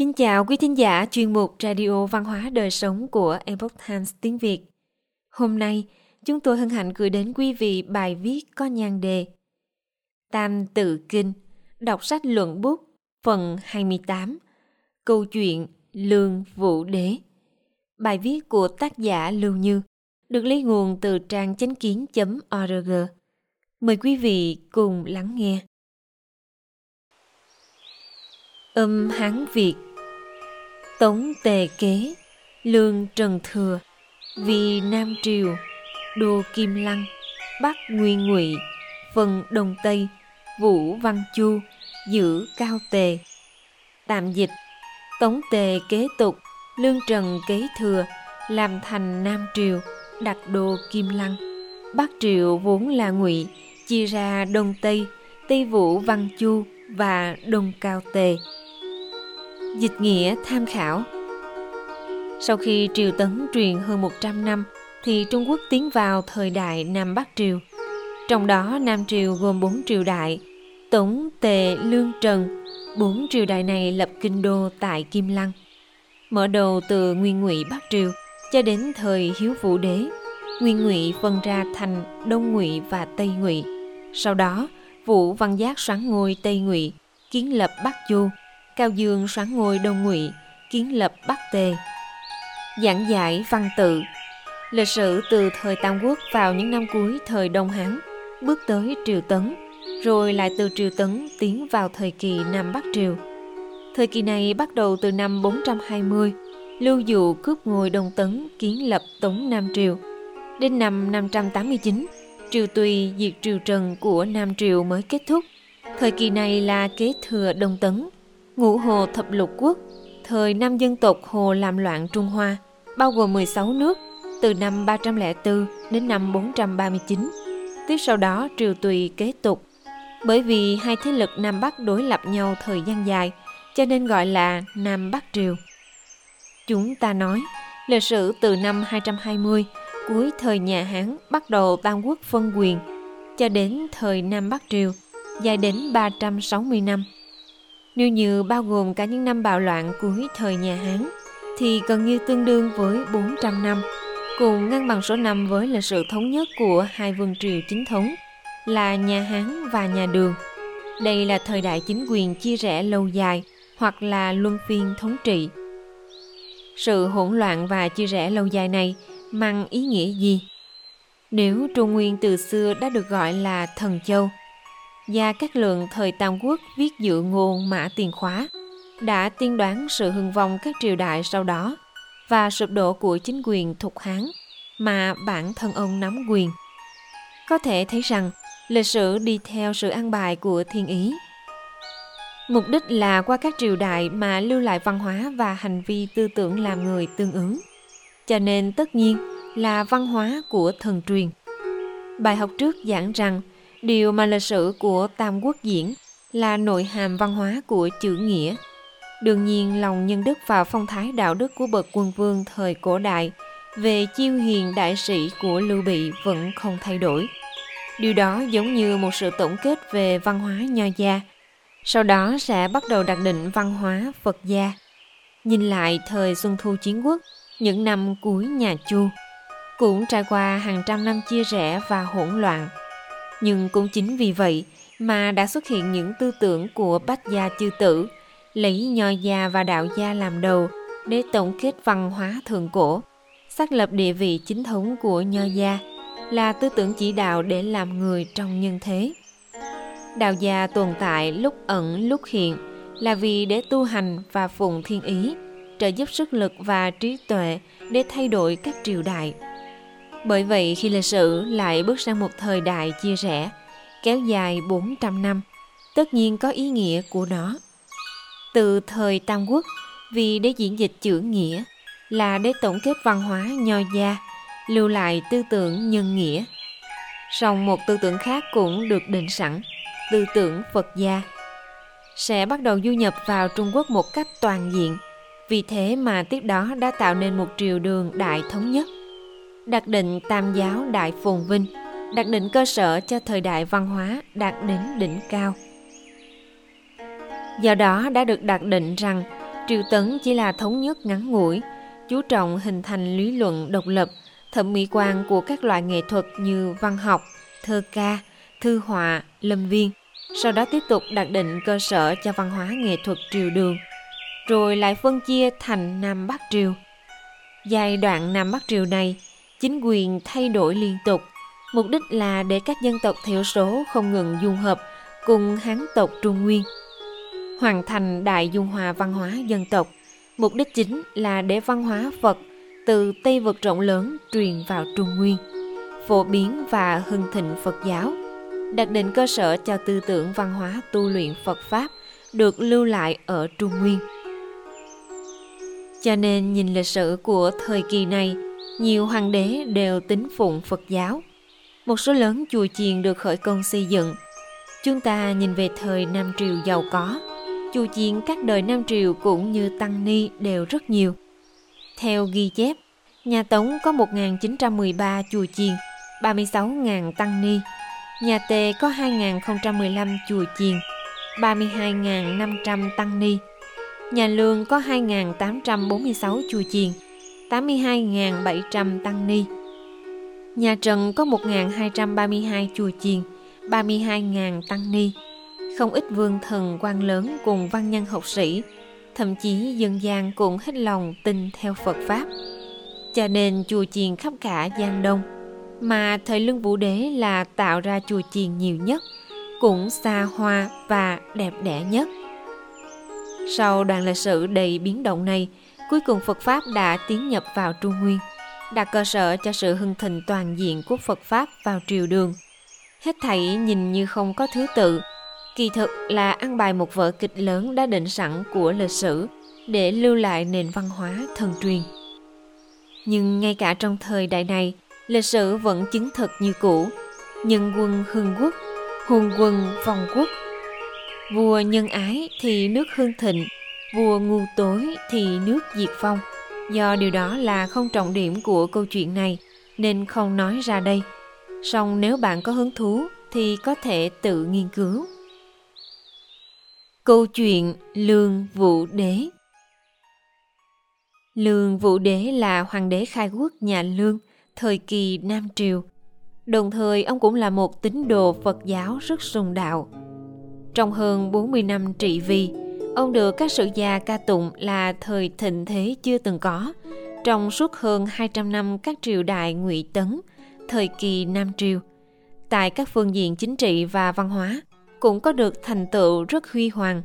Kính chào quý thính giả chuyên mục Radio Văn hóa Đời Sống của Epoch Times tiếng Việt. Hôm nay, chúng tôi hân hạnh gửi đến quý vị bài viết có nhan đề Tam Tự Kinh, đọc sách luận bút, phần 28, câu chuyện Lương Vũ Đế. Bài viết của tác giả Lưu Như được lấy nguồn từ trang chánh kiến.org. Mời quý vị cùng lắng nghe. Âm Hán Việt Tống Tề Kế, Lương Trần Thừa Vì Nam Triều, Đô Kim Lăng Bắc Nguyên Ngụy Phần Đông Tây, Vũ Văn Chu Giữ Cao Tề, Tạm dịch, Tống Tề kế tục, Lương Trần kế thừa, Làm thành Nam Triều, Đặt đô Kim Lăng Bắc Triều vốn là Ngụy, Chia ra Đông Tây Tây Vũ Văn Chu và Đông Cao Tề. Dịch nghĩa tham khảo Sau khi Triều Tấn truyền hơn 100 năm thì Trung Quốc tiến vào thời đại Nam Bắc Triều. Trong đó Nam Triều gồm bốn triều đại, Tống, Tề, Lương, Trần. Bốn triều đại này lập kinh đô tại Kim Lăng. Mở đầu từ Nguyên Ngụy Bắc Triều cho đến thời Hiếu Vũ Đế. Nguyên Ngụy phân ra thành Đông Ngụy và Tây Ngụy. Sau đó, Vũ Văn Giác soán ngôi Tây Ngụy, kiến lập Bắc Chu, Cao Dương soán ngôi Đông Ngụy, kiến lập Bắc Tề. Giảng giải văn tự Lịch sử từ thời Tam Quốc vào những năm cuối thời Đông Hán, bước tới Triều Tấn, rồi lại từ Triều Tấn tiến vào thời kỳ Nam Bắc Triều. Thời kỳ này bắt đầu từ năm 420, Lưu Dụ cướp ngôi Đông Tấn kiến lập Tống Nam Triều. Đến năm 589, Triều Tùy diệt Triều Trần của Nam Triều mới kết thúc. Thời kỳ này là kế thừa Đông Tấn, ngũ hồ thập lục quốc, thời năm dân tộc Hồ làm loạn Trung Hoa, bao gồm 16 nước, từ năm 304 đến năm 439. Tiếp sau đó Triều Tùy kế tục. Bởi vì hai thế lực Nam Bắc đối lập nhau thời gian dài, cho nên gọi là Nam Bắc Triều. Chúng ta nói, lịch sử từ năm 220, cuối thời nhà Hán bắt đầu tam quốc phân quyền, cho đến thời Nam Bắc Triều, dài đến 360 năm. Nếu như bao gồm cả những năm bạo loạn cuối thời nhà Hán, thì gần như tương đương với 400 năm, cùng ngang bằng số năm với lịch sử thống nhất của hai vương triều chính thống là nhà Hán và nhà Đường. Đây là thời đại chính quyền chia rẽ lâu dài hoặc là luân phiên thống trị. Sự hỗn loạn và chia rẽ lâu dài này mang ý nghĩa gì? Nếu Trung Nguyên từ xưa đã được gọi là Thần Châu, gia các lượng thời Tam Quốc viết dự ngôn mã tiền khóa, đã tiên đoán sự hưng vong các triều đại sau đó và sụp đổ của chính quyền Thục Hán mà bản thân ông nắm quyền. Có thể thấy rằng lịch sử đi theo sự an bài của thiên ý. Mục đích là qua các triều đại mà lưu lại văn hóa và hành vi tư tưởng làm người tương ứng. Cho nên tất nhiên là văn hóa của thần truyền. Bài học trước giảng rằng điều mà lịch sử của Tam Quốc diễn là nội hàm văn hóa của chữ nghĩa. Đương nhiên lòng nhân đức và phong thái đạo đức của bậc quân vương thời cổ đại về chiêu hiền đại sĩ của Lưu Bị vẫn không thay đổi. Điều đó giống như một sự tổng kết về văn hóa nho gia. Sau đó sẽ bắt đầu đặt định văn hóa Phật gia. Nhìn lại thời Xuân Thu Chiến Quốc, những năm cuối nhà Chu, cũng trải qua hàng trăm năm chia rẽ và hỗn loạn. Nhưng cũng chính vì vậy mà đã xuất hiện những tư tưởng của Bách gia chư tử, lấy nho gia và đạo gia làm đầu để tổng kết văn hóa thượng cổ, xác lập địa vị chính thống của nho gia là tư tưởng chỉ đạo để làm người trong nhân thế. Đạo gia tồn tại lúc ẩn lúc hiện là vì để tu hành và phụng thiên ý, trợ giúp sức lực và trí tuệ để thay đổi các triều đại. Bởi vậy khi lịch sử lại bước sang một thời đại chia rẽ, kéo dài 400 năm, tất nhiên có ý nghĩa của nó. Từ thời Tam Quốc, vì để diễn dịch chữ nghĩa là để tổng kết văn hóa nho gia, lưu lại tư tưởng nhân nghĩa. Song một tư tưởng khác cũng được định sẵn, tư tưởng Phật gia. Sẽ bắt đầu du nhập vào Trung Quốc một cách toàn diện, vì thế mà tiếp đó đã tạo nên một triều đường đại thống nhất. Đặt định tam giáo đại phồn vinh, đặt định cơ sở cho thời đại văn hóa đạt đến đỉnh cao. Do đó đã được đặt định rằng Triều Tấn chỉ là thống nhất ngắn ngủi, chú trọng hình thành lý luận độc lập, thẩm mỹ quan của các loại nghệ thuật như văn học, thơ ca, thư họa, lâm viên. Sau đó tiếp tục đặt định cơ sở cho văn hóa nghệ thuật triều đường, rồi lại phân chia thành Nam Bắc triều. Giai đoạn Nam Bắc triều này, chính quyền thay đổi liên tục, mục đích là để các dân tộc thiểu số không ngừng dung hợp cùng Hán tộc Trung Nguyên, hoàn thành đại dung hòa văn hóa dân tộc. Mục đích chính là để văn hóa Phật từ Tây vực rộng lớn truyền vào Trung Nguyên, phổ biến và hưng thịnh Phật giáo, đặt định cơ sở cho tư tưởng văn hóa tu luyện Phật Pháp được lưu lại ở Trung Nguyên. Cho nên nhìn lịch sử của thời kỳ này, nhiều hoàng đế đều tín phụng Phật giáo. Một số lớn chùa chiền được khởi công xây dựng. Chúng ta nhìn về thời Nam Triều giàu có, chùa chiền các đời Nam Triều cũng như Tăng Ni đều rất nhiều. Theo ghi chép, nhà Tống có 1.913 chùa chiền, 36.000 Tăng Ni. Nhà Tề có 2.015 chùa chiền, 32.500 Tăng Ni. Nhà Lương có 2.846 chùa chiền, 82.700 tăng ni. Nhà Trần có 1.232 chùa chiền, 32.000 tăng ni. Không ít vương thần quan lớn cùng văn nhân học sĩ, thậm chí dân gian cũng hết lòng tin theo Phật Pháp. Cho nên chùa chiền khắp cả Giang Đông, mà thời lưng Vũ Đế là tạo ra chùa chiền nhiều nhất, cũng xa hoa và đẹp đẽ nhất. Sau đoạn lịch sử đầy biến động này, cuối cùng Phật Pháp đã tiến nhập vào Trung Nguyên, đặt cơ sở cho sự hưng thịnh toàn diện của Phật Pháp vào triều đường. Hết thảy nhìn như không có thứ tự, kỳ thực là ăn bài một vở kịch lớn đã định sẵn của lịch sử để lưu lại nền văn hóa thần truyền. Nhưng ngay cả trong thời đại này, lịch sử vẫn chứng thực như cũ, nhân quân hưng quốc, hùng quân vong quốc. Vua nhân ái thì nước hưng thịnh, vua ngu tối thì nước diệt phong Do điều đó là không trọng điểm của câu chuyện này nên không nói ra đây. Song nếu bạn có hứng thú thì có thể tự nghiên cứu. Câu chuyện Lương Vũ Đế Lương Vũ Đế là hoàng đế khai quốc nhà Lương, thời kỳ Nam Triều. Đồng thời ông cũng là một tín đồ Phật giáo rất sùng đạo. Trong hơn 40 năm trị vì, Ông được các sử gia ca tụng là thời thịnh thế chưa từng có. Trong suốt hơn 200 năm các triều đại ngụy Tấn, thời kỳ Nam Triều, tại các phương diện chính trị và văn hóa cũng có được thành tựu rất huy hoàng.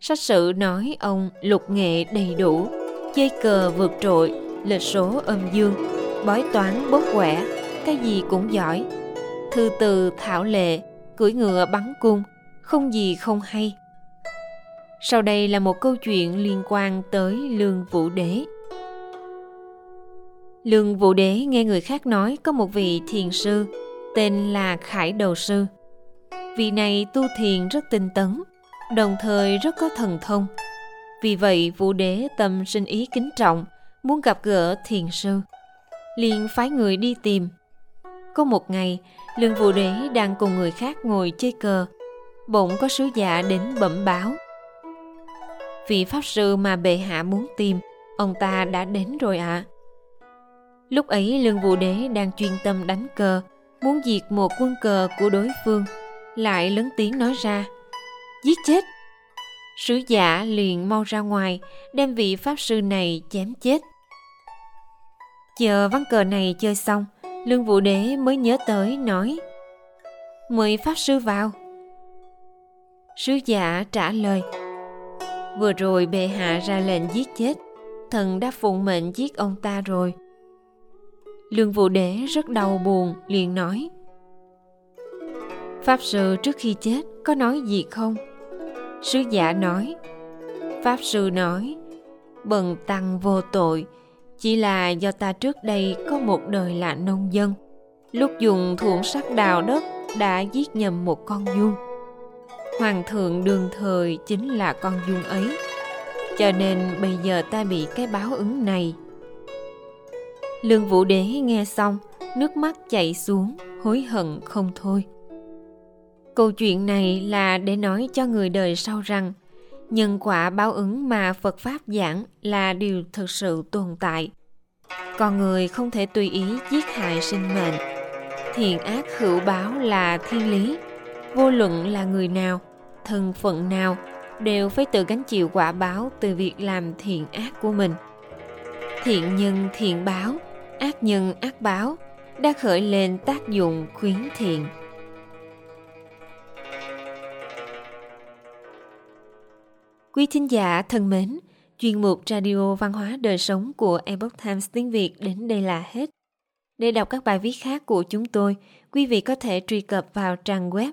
Sách sử nói ông lục nghệ đầy đủ, chơi cờ vượt trội, lịch số âm dương, bói toán bốc quẻ, cái gì cũng giỏi. Thư từ thảo lệ, cưỡi ngựa bắn cung, không gì không hay, sau đây là một câu chuyện liên quan tới Lương Vũ Đế. Lương Vũ Đế nghe người khác nói có một vị thiền sư tên là Khải Đầu Sư. Vị này tu thiền rất tinh tấn, đồng thời rất có thần thông. Vì vậy Vũ Đế tâm sinh ý kính trọng, muốn gặp gỡ thiền sư. liền phái người đi tìm. Có một ngày, Lương Vũ Đế đang cùng người khác ngồi chơi cờ. Bỗng có sứ giả đến bẩm báo – vị pháp sư mà bệ hạ muốn tìm, ông ta đã đến rồi ạ. À. lúc ấy, lương vũ đế đang chuyên tâm đánh cờ, muốn diệt một quân cờ của đối phương, lại lớn tiếng nói ra, giết chết! Sứ giả liền mau ra ngoài, đem vị pháp sư này chém chết. Chờ ván cờ này chơi xong, lương vũ đế mới nhớ tới nói, mời pháp sư vào. Sứ giả trả lời Vừa rồi bệ hạ ra lệnh giết chết, thần đã phụng mệnh giết ông ta rồi. Lương Vũ Đế rất đau buồn, liền nói. Pháp sư trước khi chết có nói gì không? Sứ giả nói. Pháp sư nói, bần tăng vô tội, chỉ là do ta trước đây có một đời là nông dân. Lúc dùng thuổng sắt đào đất đã giết nhầm một con dung hoàng thượng đường thời chính là con dung ấy cho nên bây giờ ta bị cái báo ứng này lương vũ đế nghe xong nước mắt chảy xuống hối hận không thôi câu chuyện này là để nói cho người đời sau rằng nhân quả báo ứng mà Phật Pháp giảng là điều thực sự tồn tại. Con người không thể tùy ý giết hại sinh mệnh. Thiện ác hữu báo là thiên lý. Vô luận là người nào, thân phận nào, đều phải tự gánh chịu quả báo từ việc làm thiện ác của mình. Thiện nhân thiện báo, ác nhân ác báo đã khởi lên tác dụng khuyến thiện. Quý thính giả thân mến, chuyên mục Radio Văn hóa Đời Sống của Epoch Times tiếng Việt đến đây là hết. Để đọc các bài viết khác của chúng tôi, quý vị có thể truy cập vào trang web